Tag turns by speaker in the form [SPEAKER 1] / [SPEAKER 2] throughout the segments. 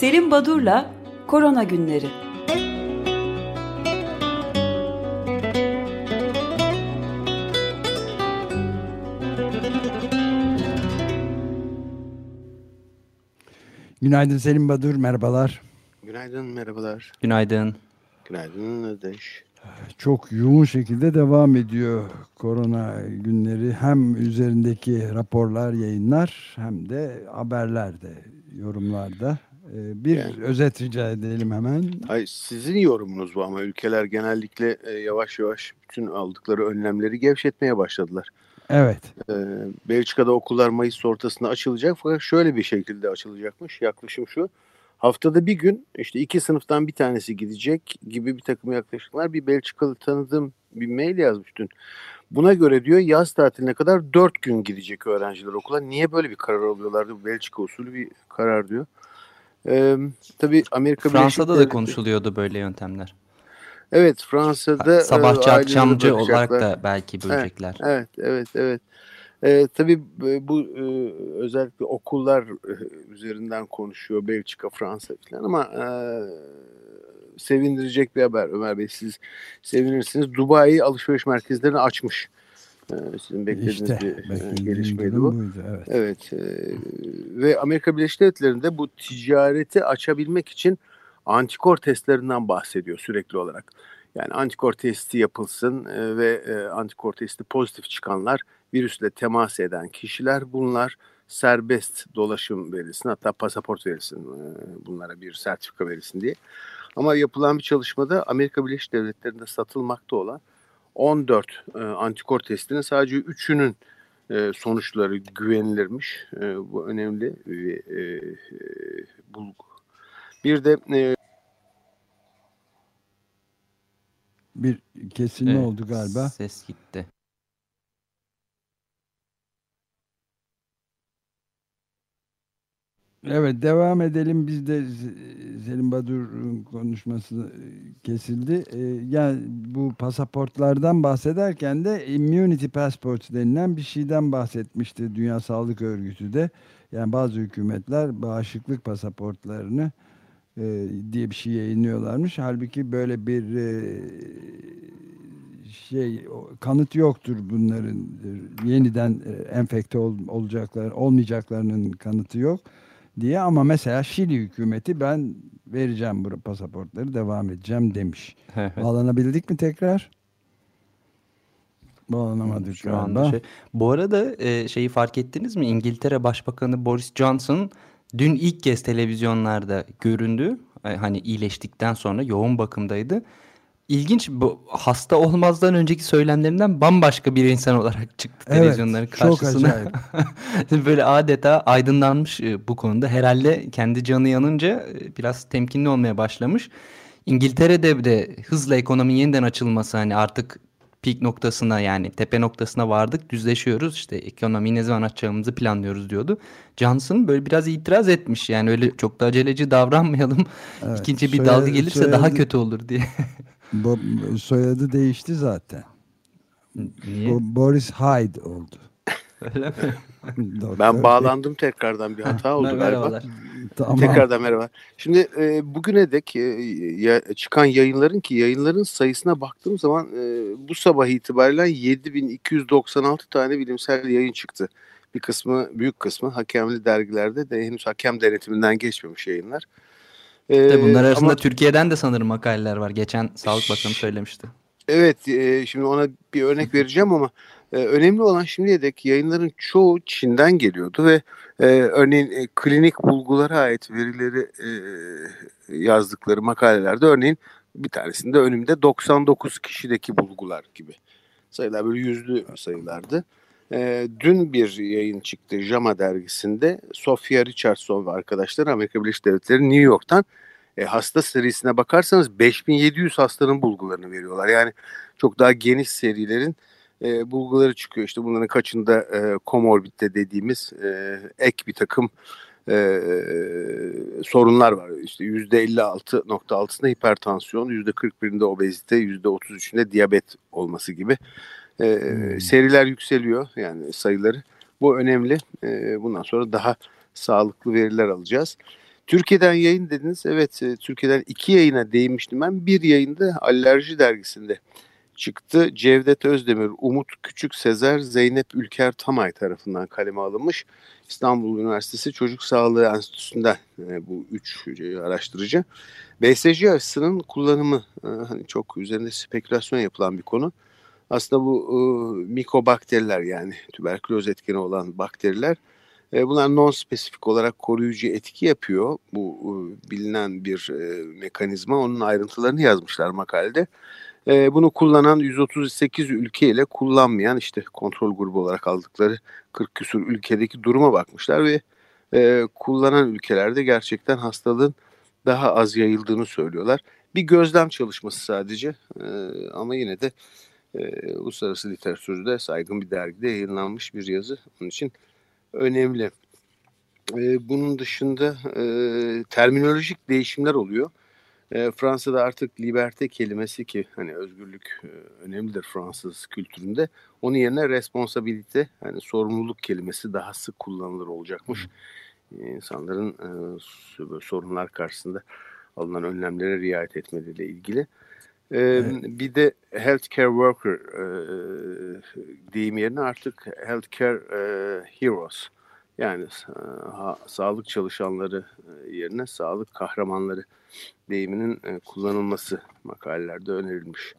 [SPEAKER 1] Selim Badur'la Korona Günleri.
[SPEAKER 2] Günaydın Selim Badur, merhabalar.
[SPEAKER 3] Günaydın, merhabalar.
[SPEAKER 4] Günaydın.
[SPEAKER 3] Günaydın Ödeş.
[SPEAKER 2] Çok yoğun şekilde devam ediyor korona günleri. Hem üzerindeki raporlar, yayınlar hem de haberlerde, yorumlarda. Ee, Bir
[SPEAKER 3] Yani-
[SPEAKER 2] özet rica edelim hemen.
[SPEAKER 3] Ay, sizin yorumunuz bu ama ülkeler genellikle e, yavaş yavaş bütün aldıkları önlemleri gevşetmeye başladılar.
[SPEAKER 2] Evet,
[SPEAKER 3] Ee, Belçika'da okullar Mayıs ortasında açılacak fakat şöyle bir şekilde açılacakmış. Yaklaşım şu. Haftada bir gün işte iki sınıftan bir tanesi gidecek gibi bir takım yaklaşımlar. Bir Belçikalı tanıdığım bir mail yazmış dün. Buna göre diyor yaz tatiline kadar dört gün gidecek öğrenciler okula. Niye böyle bir karar alıyorlardı? Bu Belçika usulü bir karar diyor. Ee, tabii Amerika Birleşik
[SPEAKER 4] Fransa'da da
[SPEAKER 3] Devletleri-
[SPEAKER 4] konuşuluyordu böyle yöntemler.
[SPEAKER 3] Evet Fransa'da
[SPEAKER 4] Sabahçı
[SPEAKER 3] e,
[SPEAKER 4] akşamcı olarak da belki bölecekler.
[SPEAKER 3] Evet, evet, evet. Ee, tabii bu- bu e, özellikle okullar e, üzerinden konuşuyor Belçika, Fransa falan ama e, sevindirecek bir haber Ömer Bey. Siz sevinirsiniz. Dubai alışveriş merkezlerini açmış. E, sizin beklediğiniz
[SPEAKER 2] işte
[SPEAKER 3] bir e, gelişmeydi bu.
[SPEAKER 2] Evet.
[SPEAKER 3] Evet e, ve Amerika Birleşik Devletleri'nde bu ticareti açabilmek için antikor testlerinden bahsediyor sürekli olarak. Yani antikor testi yapılsın e, ve antikor testi pozitif çıkanlar virüsle temas eden kişiler bunlar serbest dolaşım verilsin hatta pasaport verilsin bunlara bir sertifika verilsin diye. Ama yapılan bir çalışmada Amerika Birleşik Devletleri'nde satılmakta olan 14 e, antikor testinin sadece 3'ünün e, sonuçları güvenilirmiş. E, bu önemli bir e, e, bulgu. Bir de e,
[SPEAKER 2] Bir kesilme
[SPEAKER 4] Evet,
[SPEAKER 2] oldu galiba.
[SPEAKER 4] Ses gitti.
[SPEAKER 2] Evet devam edelim. Biz de Selim Badur'un konuşması e, kesildi. Ee, Yani bu pasaportlardan bahsederken de immunity passports denilen bir şeyden bahsetmişti Dünya Sağlık Örgütü de. Yani bazı hükümetler bağışıklık pasaportlarını e, diye bir şey yayınlıyorlarmış. Halbuki böyle bir e, şey kanıt yoktur bunların e, yeniden e, enfekte ol- olacaklar olmayacaklarının kanıtı yok diye ama mesela Şili hükümeti ben vereceğim bu pasaportları devam edeceğim demiş.
[SPEAKER 4] Evet.
[SPEAKER 2] Bağlanabildik mi tekrar? Bağlanamadık
[SPEAKER 4] Şu anda
[SPEAKER 2] galiba.
[SPEAKER 4] şey. Bu arada e, şeyi fark ettiniz mi? İngiltere Başbakanı Boris Johnson dün ilk kez televizyonlarda göründü. E, Hani iyileştikten sonra yoğun bakımdaydı. İlginç bu hasta olmazdan önceki söylemlerinden bambaşka bir insan olarak çıktı
[SPEAKER 2] Evet,
[SPEAKER 4] televizyonların
[SPEAKER 2] çok
[SPEAKER 4] karşısına.
[SPEAKER 2] acayip.
[SPEAKER 4] Böyle adeta aydınlanmış e, bu konuda. Herhalde kendi canı yanınca e, biraz temkinli olmaya başlamış. İngiltere'de de hızla ekonominin yeniden açılması hani artık peak noktasına yani tepe noktasına vardık düzleşiyoruz işte ekonomiyi ne zaman açacağımızı planlıyoruz diyordu. Johnson böyle biraz itiraz etmiş yani öyle çok da aceleci davranmayalım
[SPEAKER 2] Evet,
[SPEAKER 4] ikinci bir dalga gelirse daha
[SPEAKER 2] soyadı-
[SPEAKER 4] kötü olur diye.
[SPEAKER 2] Bo- soyadı değişti zaten.
[SPEAKER 4] Niye?
[SPEAKER 2] Bo- Boris Hyde oldu.
[SPEAKER 4] Öyle mi?
[SPEAKER 3] Ben bağlandım tekrardan bir hata oldu galiba.
[SPEAKER 4] Merhabalar.
[SPEAKER 2] Tamam.
[SPEAKER 3] Tekrardan merhaba. Şimdi e, bugüne dek e, ya, çıkan yayınların ki yayınların sayısına baktığım zaman e, bu sabah itibariyle 7296 tane bilimsel yayın çıktı. Bir kısmı, büyük kısmı hakemli dergilerde de henüz hakem denetiminden geçmemiş yayınlar. E,
[SPEAKER 4] Tabii bunlar arasında
[SPEAKER 3] ama-
[SPEAKER 4] Türkiye'den de sanırım makaleler var. Geçen Sağlık Bakanı söylemişti.
[SPEAKER 3] Evet, e, şimdi ona bir örnek vereceğim ama e, önemli olan şimdiye dek yayınların çoğu Çin'den geliyordu ve e, örneğin e, klinik bulgulara ait verileri e, yazdıkları makalelerde örneğin bir tanesinde önümde 99 kişideki bulgular gibi sayılar böyle yüzlü sayılardı. E, dün bir yayın çıktı JAMA dergisinde Sofia Richardson ve arkadaşları Amerika Birleşik Devletleri New York'tan e, hasta serisine bakarsanız 5700 hastanın bulgularını veriyorlar. Yani çok daha geniş serilerin e, bulguları çıkıyor. İşte bunların kaçında e, komorbidde dediğimiz e, ek bir takım e, sorunlar var. İşte %56.6'sında hipertansiyon, %41'inde obezite, %33'ünde diyabet olması gibi. E,
[SPEAKER 2] Hmm.
[SPEAKER 3] Seriler yükseliyor yani sayıları. Bu önemli. E, bundan sonra daha sağlıklı veriler alacağız. Türkiye'den yayın dediniz. Evet e, Türkiye'den iki yayına değinmiştim ben. Bir yayında Alerji dergisinde çıktı. Cevdet Özdemir, Umut Küçük Sezer, Zeynep Ülker Tamay tarafından kaleme alınmış. İstanbul Üniversitesi Çocuk Sağlığı Enstitüsü'nden e, bu üç araştırıcı. BSC aşısının kullanımı e, hani çok üzerinde spekülasyon yapılan bir konu. Aslında bu e, mikobakteriler yani tüberküloz etkeni olan bakteriler e, bunlar non-spesifik olarak koruyucu etki yapıyor. Bu e, bilinen bir e, mekanizma. Onun ayrıntılarını yazmışlar makalede. E, bunu kullanan 138 ülke ile kullanmayan işte kontrol grubu olarak aldıkları 40 küsur ülkedeki duruma bakmışlar ve e, kullanan ülkelerde gerçekten hastalığın daha az yayıldığını söylüyorlar. Bir gözlem çalışması sadece e, ama yine de e, uluslararası literatürde saygın bir dergide yayınlanmış bir yazı. Onun için önemli. E, bunun dışında e, terminolojik değişimler oluyor. E, Fransa'da artık liberté kelimesi ki hani özgürlük e, önemlidir Fransız kültüründe. Onun yerine responsabilite hani sorumluluk kelimesi daha sık kullanılır olacakmış. E, insanların e, sorunlar karşısında alınan önlemlere riayet etmeleriyle ilgili. Ee. Bir de healthcare worker e, deyim yerine artık healthcare e, heroes yani ha, sağlık çalışanları yerine sağlık kahramanları deyiminin e, kullanılması makalelerde önerilmiş.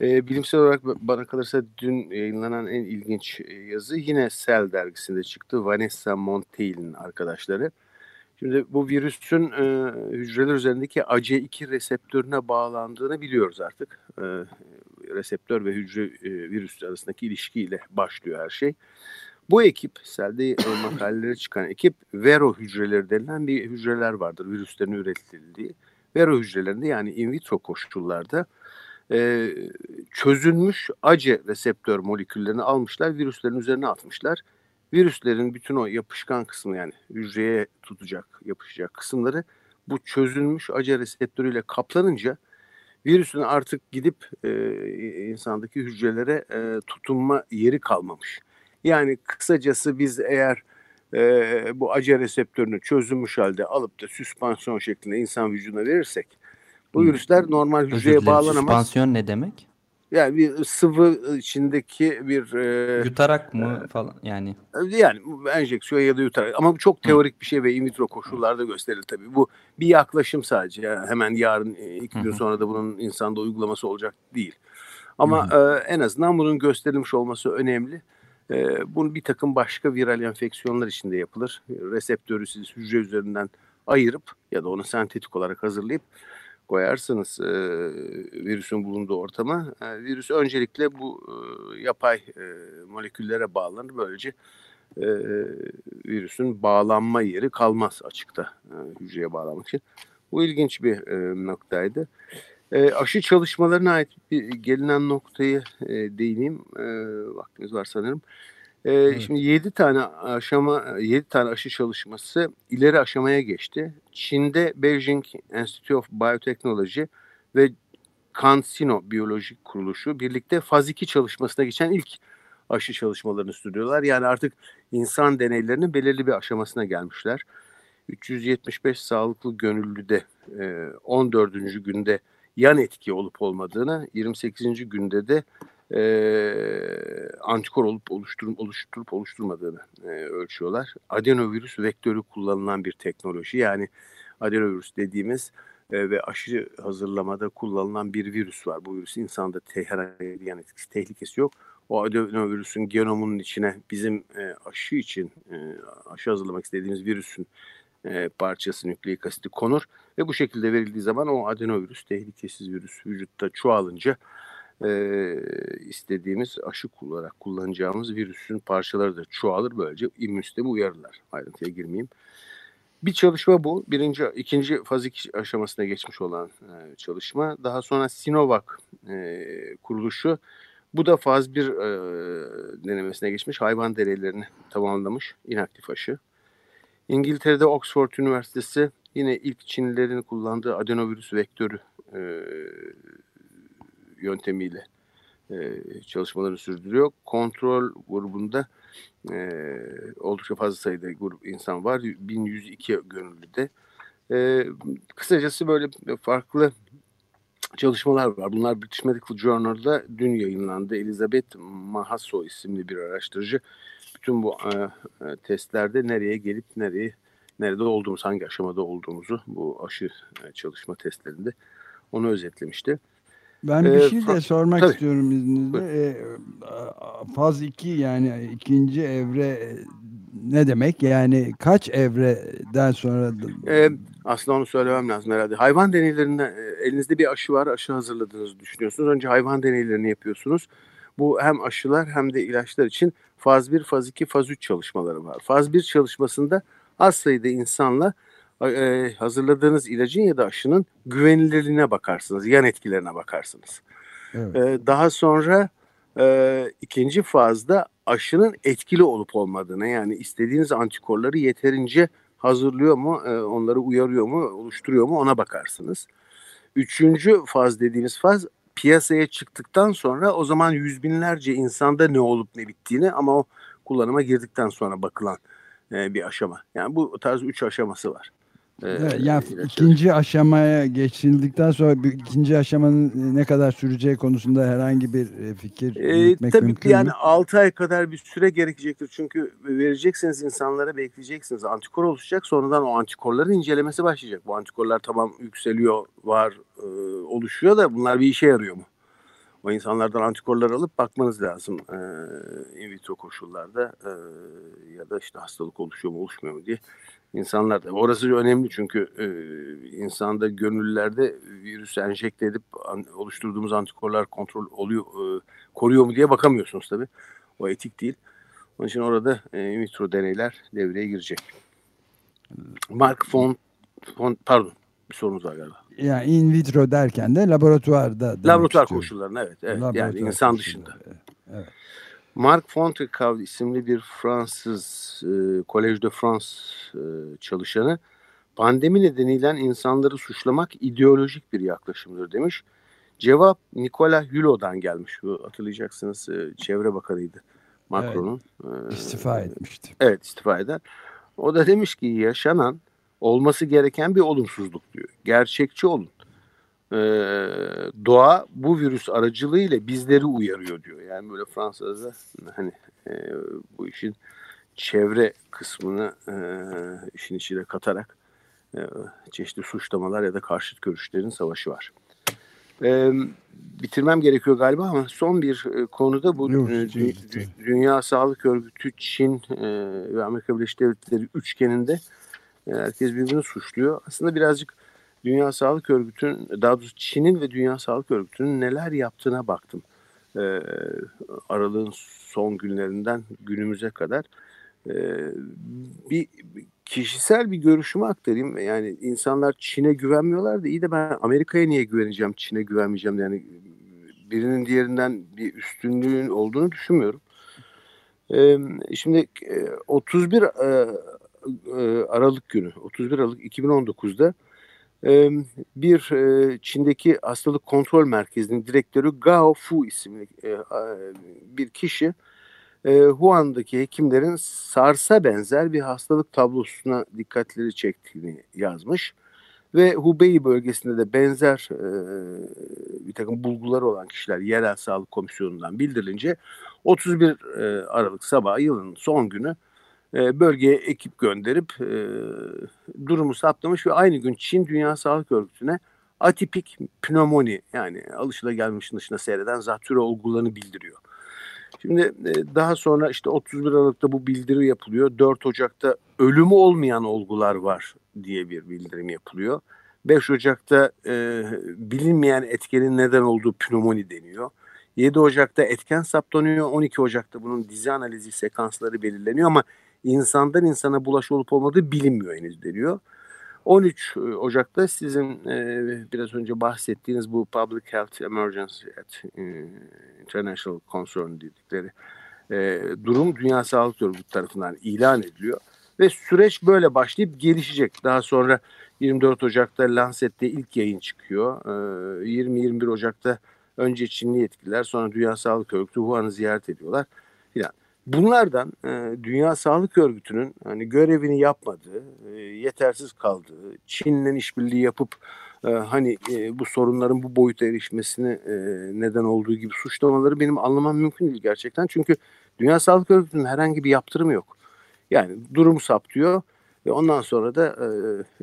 [SPEAKER 3] E, bilimsel olarak bana kalırsa dün yayınlanan en ilginç yazı yine Cell dergisinde çıktı. Vanessa Monteil'in arkadaşları. Şimdi bu virüsün e, hücreler üzerindeki AC2 reseptörüne bağlandığını biliyoruz artık. E, reseptör ve hücre e, virüs arasındaki ilişkiyle başlıyor her şey. Bu ekip, selde e, makaleleri çıkan ekip Vero hücreleri denilen bir hücreler vardır virüslerin üretildiği. Vero hücrelerinde yani in vitro koşullarda e, çözülmüş ACE reseptör moleküllerini almışlar, virüslerin üzerine atmışlar virüslerin bütün o yapışkan kısmı yani hücreye tutacak, yapışacak kısımları bu çözülmüş acı reseptörüyle kaplanınca virüsün artık gidip e, insandaki hücrelere e, tutunma yeri kalmamış. Yani kısacası biz eğer e, bu acı reseptörünü çözülmüş halde alıp da süspansiyon şeklinde insan vücuduna verirsek bu virüsler normal hücreye bağlanamaz.
[SPEAKER 4] Süspansiyon ne demek?
[SPEAKER 3] Yani bir sıvı içindeki bir e,
[SPEAKER 4] yutarak mı e, falan yani.
[SPEAKER 3] Yani enjeksiyon ya da yutarak ama bu çok teorik Hı. bir şey ve in vitro koşullarda gösterilir tabii. Bu bir yaklaşım sadece. Yani hemen yarın e, iki gün sonra da bunun insanda uygulaması olacak değil. Ama e, en azından bunun gösterilmiş olması önemli. E, bunu bir takım başka viral enfeksiyonlar içinde yapılır. Reseptörü siz hücre üzerinden ayırıp ya da onu sentetik olarak hazırlayıp koyarsınız e, virüsün bulunduğu ortama. E, virüs öncelikle bu e, yapay e, moleküllere bağlanır. Böylece e, virüsün bağlanma yeri kalmaz açıkta e, hücreye bağlamak için. Bu ilginç bir e, noktaydı. E, aşı çalışmalarına ait bir gelinen noktayı e, değineyim. E, vaktimiz var sanırım. Ee, evet. Şimdi 7 tane aşama 7 tane aşı çalışması ileri aşamaya geçti. Çin'de Beijing Institute of Biotechnology ve CanSino Biyolojik Kuruluşu birlikte faz 2 çalışmasına geçen ilk aşı çalışmalarını sürdürüyorlar. Yani artık insan deneylerinin belirli bir aşamasına gelmişler. 375 sağlıklı gönüllüde 14. günde yan etki olup olmadığını, 28. günde de e, antikor olup oluşturup, oluşturup oluşturmadığını e, ölçüyorlar. Adenovirüs vektörü kullanılan bir teknoloji yani adenovirüs dediğimiz e, ve aşı hazırlamada kullanılan bir virüs var. Bu virüs insanda te herhangi bir yan etkisi, tehlikesi yok. O adenovirüsün genomunun içine bizim e, aşı için e, aşı hazırlamak istediğimiz virüsün e, parçası nükleik asiti konur ve bu şekilde verildiği zaman o adenovirüs tehlikesiz virüs vücutta çoğalınca e, istediğimiz aşı olarak kullanacağımız virüsün parçaları da çoğalır. Böylece immün sistemi uyarırlar. Ayrıntıya girmeyeyim. Bir çalışma bu. Birinci, ikinci faz iki aşamasına geçmiş olan e, çalışma. Daha sonra Sinovac e, kuruluşu bu da faz bir e, denemesine geçmiş. Hayvan deneylerini tamamlamış. inaktif aşı. İngiltere'de Oxford Üniversitesi yine ilk Çinlilerin kullandığı adenovirüs vektörü e, yöntemiyle e, çalışmalarını sürdürüyor. Kontrol grubunda e, oldukça fazla sayıda grup insan var. 1102 gönüllü de E, kısacası böyle farklı çalışmalar var. Bunlar British Medical Journal'da dün yayınlandı. Elizabeth Mahasso isimli bir araştırıcı bütün bu e, e, testlerde nereye gelip nereye nerede olduğumuz, hangi aşamada olduğumuzu bu aşı e, çalışma testlerinde onu özetlemişti.
[SPEAKER 2] Ben bir ee, şey de sormak tabii. istiyorum izninizle. E, faz 2 yani ikinci evre e, ne demek? Yani kaç evreden sonra?
[SPEAKER 3] E, aslında onu söylemem lazım herhalde. Hayvan deneylerinde elinizde bir aşı var. Aşı hazırladığınızı düşünüyorsunuz. Önce hayvan deneylerini yapıyorsunuz. Bu hem aşılar hem de ilaçlar için faz 1, faz 2, faz 3 çalışmaları var. Faz 1 çalışmasında az sayıda insanla e, hazırladığınız ilacın ya da aşının güvenilirliğine bakarsınız, yan etkilerine bakarsınız. Evet. E, daha sonra e, ikinci fazda aşının etkili olup olmadığını yani istediğiniz antikorları yeterince hazırlıyor mu, e, onları uyarıyor mu, oluşturuyor mu ona bakarsınız. Üçüncü faz dediğimiz faz piyasaya çıktıktan sonra o zaman yüz binlerce insanda ne olup ne bittiğini ama o kullanıma girdikten sonra bakılan e, bir aşama. Yani bu tarz üç aşaması var.
[SPEAKER 2] Ee, evet, yani ikinci aşamaya geçildikten sonra ikinci aşamanın ne kadar süreceği konusunda herhangi bir e, fikir
[SPEAKER 3] ee, tabii mümkün yani mi? 6 ay kadar bir süre gerekecektir. Çünkü vereceksiniz insanlara bekleyeceksiniz. Antikor oluşacak. Sonradan o antikorların incelemesi başlayacak. Bu antikorlar tamam yükseliyor, var, e, oluşuyor da bunlar bir işe yarıyor mu? O insanlardan antikorlar alıp bakmanız lazım e, in vitro koşullarda e, ya da işte hastalık oluşuyor mu oluşmuyor mu diye insanlar da. Orası önemli çünkü e, insanda gönüllülerde virüs enjekte edip an, oluşturduğumuz antikorlar kontrol oluyor e, koruyor mu diye bakamıyorsunuz tabi. O etik değil. Onun için orada e, in vitro deneyler devreye girecek. Mark von, von pardon bir sorunuz var galiba.
[SPEAKER 2] Yani in vitro derken de laboratuvarda.
[SPEAKER 3] Laboratuvar koşullarına evet. evet. Laboratuvar yani insan dışında. Evet. Mark Fontecave isimli bir Fransız e, Collège de France e, çalışanı pandemi nedeniyle insanları suçlamak ideolojik bir yaklaşımdır demiş. Cevap Nikola Hulot'dan gelmiş. Bu hatırlayacaksınız e, çevre bakanıydı Macron'un.
[SPEAKER 2] Evet, istifa etmişti.
[SPEAKER 3] Evet istifa eder. O da demiş ki yaşanan olması gereken bir olumsuzluk diyor. Gerçekçi olun. Ee, doğa bu virüs aracılığıyla bizleri uyarıyor diyor. Yani böyle Fransa'da hani e, bu işin çevre kısmını e, işin içine katarak e, çeşitli suçlamalar ya da karşıt görüşlerin savaşı var. E, bitirmem gerekiyor galiba ama son bir e, konuda bu Yok, e, Dünya Sağlık Örgütü, Çin e, ve Amerika Birleşik Devletleri üçgeninde e, herkes birbirini suçluyor. Aslında birazcık Dünya Sağlık Örgütü'nün, daha doğrusu Çin'in ve Dünya Sağlık Örgütü'nün neler yaptığına baktım. Ee, aralığın son günlerinden günümüze kadar. Ee, bir kişisel bir görüşümü aktarayım. Yani insanlar Çin'e güvenmiyorlar da iyi de ben Amerika'ya niye güveneceğim, Çin'e güvenmeyeceğim. Yani birinin diğerinden bir üstünlüğün olduğunu düşünmüyorum. Ee, şimdi 31 e, e, Aralık günü, 31 Aralık 2019'da bir Çin'deki hastalık kontrol merkezinin direktörü Gao Fu isimli bir kişi Wuhan'daki hekimlerin SARS'a benzer bir hastalık tablosuna dikkatleri çektiğini yazmış. Ve Hubei bölgesinde de benzer bir takım bulguları olan kişiler yerel sağlık komisyonundan bildirilince 31 Aralık sabahı yılın son günü e, bölgeye ekip gönderip e, durumu saptamış ve aynı gün Çin Dünya Sağlık Örgütü'ne atipik pnömoni yani alışılagelmişin dışında seyreden zatürre olgularını bildiriyor. Şimdi e, daha sonra işte 31 Aralık'ta bu bildiri yapılıyor. 4 Ocak'ta ölümü olmayan olgular var diye bir bildirim yapılıyor. 5 Ocak'ta e, bilinmeyen etkenin neden olduğu pnömoni deniyor. 7 Ocak'ta etken saptanıyor. 12 Ocak'ta bunun dizi analizi sekansları belirleniyor ama insandan insana bulaşı olup olmadığı bilinmiyor henüz deniyor. 13 e, Ocak'ta sizin e, biraz önce bahsettiğiniz bu Public Health Emergency at e, International Concern dedikleri durum Dünya Sağlık Örgütü tarafından ilan ediliyor. Ve süreç böyle başlayıp gelişecek. Daha sonra 24 Ocak'ta Lancet'te ilk yayın çıkıyor. E, 20-21 Ocak'ta önce Çinli yetkililer sonra Dünya Sağlık Örgütü Wuhan'ı ziyaret ediyorlar filan. Bunlardan e, Dünya Sağlık Örgütü'nün hani görevini yapmadığı, e, yetersiz kaldığı, Çin'le işbirliği yapıp e, hani e, bu sorunların bu boyuta erişmesine e, neden olduğu gibi suçlamaları benim anlamam mümkün değil gerçekten. Çünkü Dünya Sağlık Örgütü'nün herhangi bir yaptırımı yok. Yani durum saptıyor ve ondan sonra da e,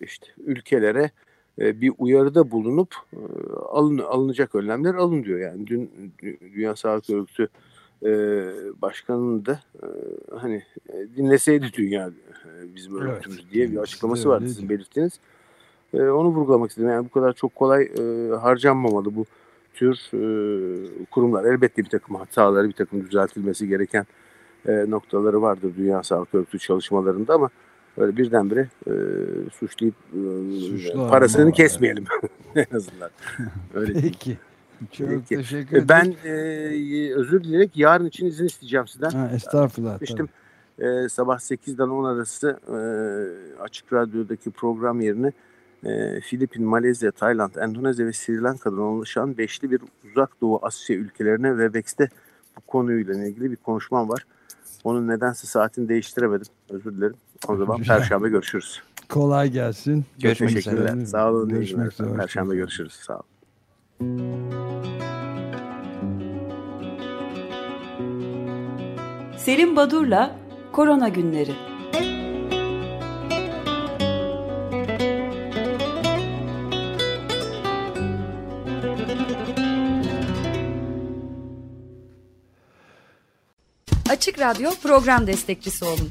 [SPEAKER 3] işte ülkelere e, bir uyarıda bulunup e, alın, alınacak önlemler alın diyor. Yani dün Dünya Sağlık Örgütü e, başkanının da e, hani e, dinleseydi dünya e, bizim örgütümüz evet. diye bir açıklaması vardı sizin belirttiğiniz. E, onu vurgulamak istedim. Yani bu kadar çok kolay e, harcanmamalı bu tür e, kurumlar. Elbette bir takım hataları, bir takım düzeltilmesi gereken e, noktaları vardır Dünya Sağlık Örgütü çalışmalarında ama öyle birdenbire e, suçlayıp e, parasını kesmeyelim en azından.
[SPEAKER 2] Öyle Peki. Çok Peki. teşekkür
[SPEAKER 3] ederim. Ben e, özür dileyerek yarın için izin isteyeceğim sizden.
[SPEAKER 2] Ha, estağfurullah.
[SPEAKER 3] Demiştim. E, sabah 8'den 10 arası e, Açık Radyo'daki program yerine e, Filipin, Malezya, Tayland, Endonezya ve Sri Lanka'dan oluşan beşli bir uzak doğu Asya ülkelerine Webex'te bu konuyla ilgili bir konuşmam var. Onun nedense saatini değiştiremedim. Özür dilerim. O zaman Perşembe görüşürüz.
[SPEAKER 2] Kolay gelsin.
[SPEAKER 3] Görüşmek üzere. Sağ olun. Görüşmek üzere. Perşembe görüşürüz. Sağ olun.
[SPEAKER 1] Selim Badur'la Korona Günleri
[SPEAKER 5] Açık Radyo program destekçisi olun.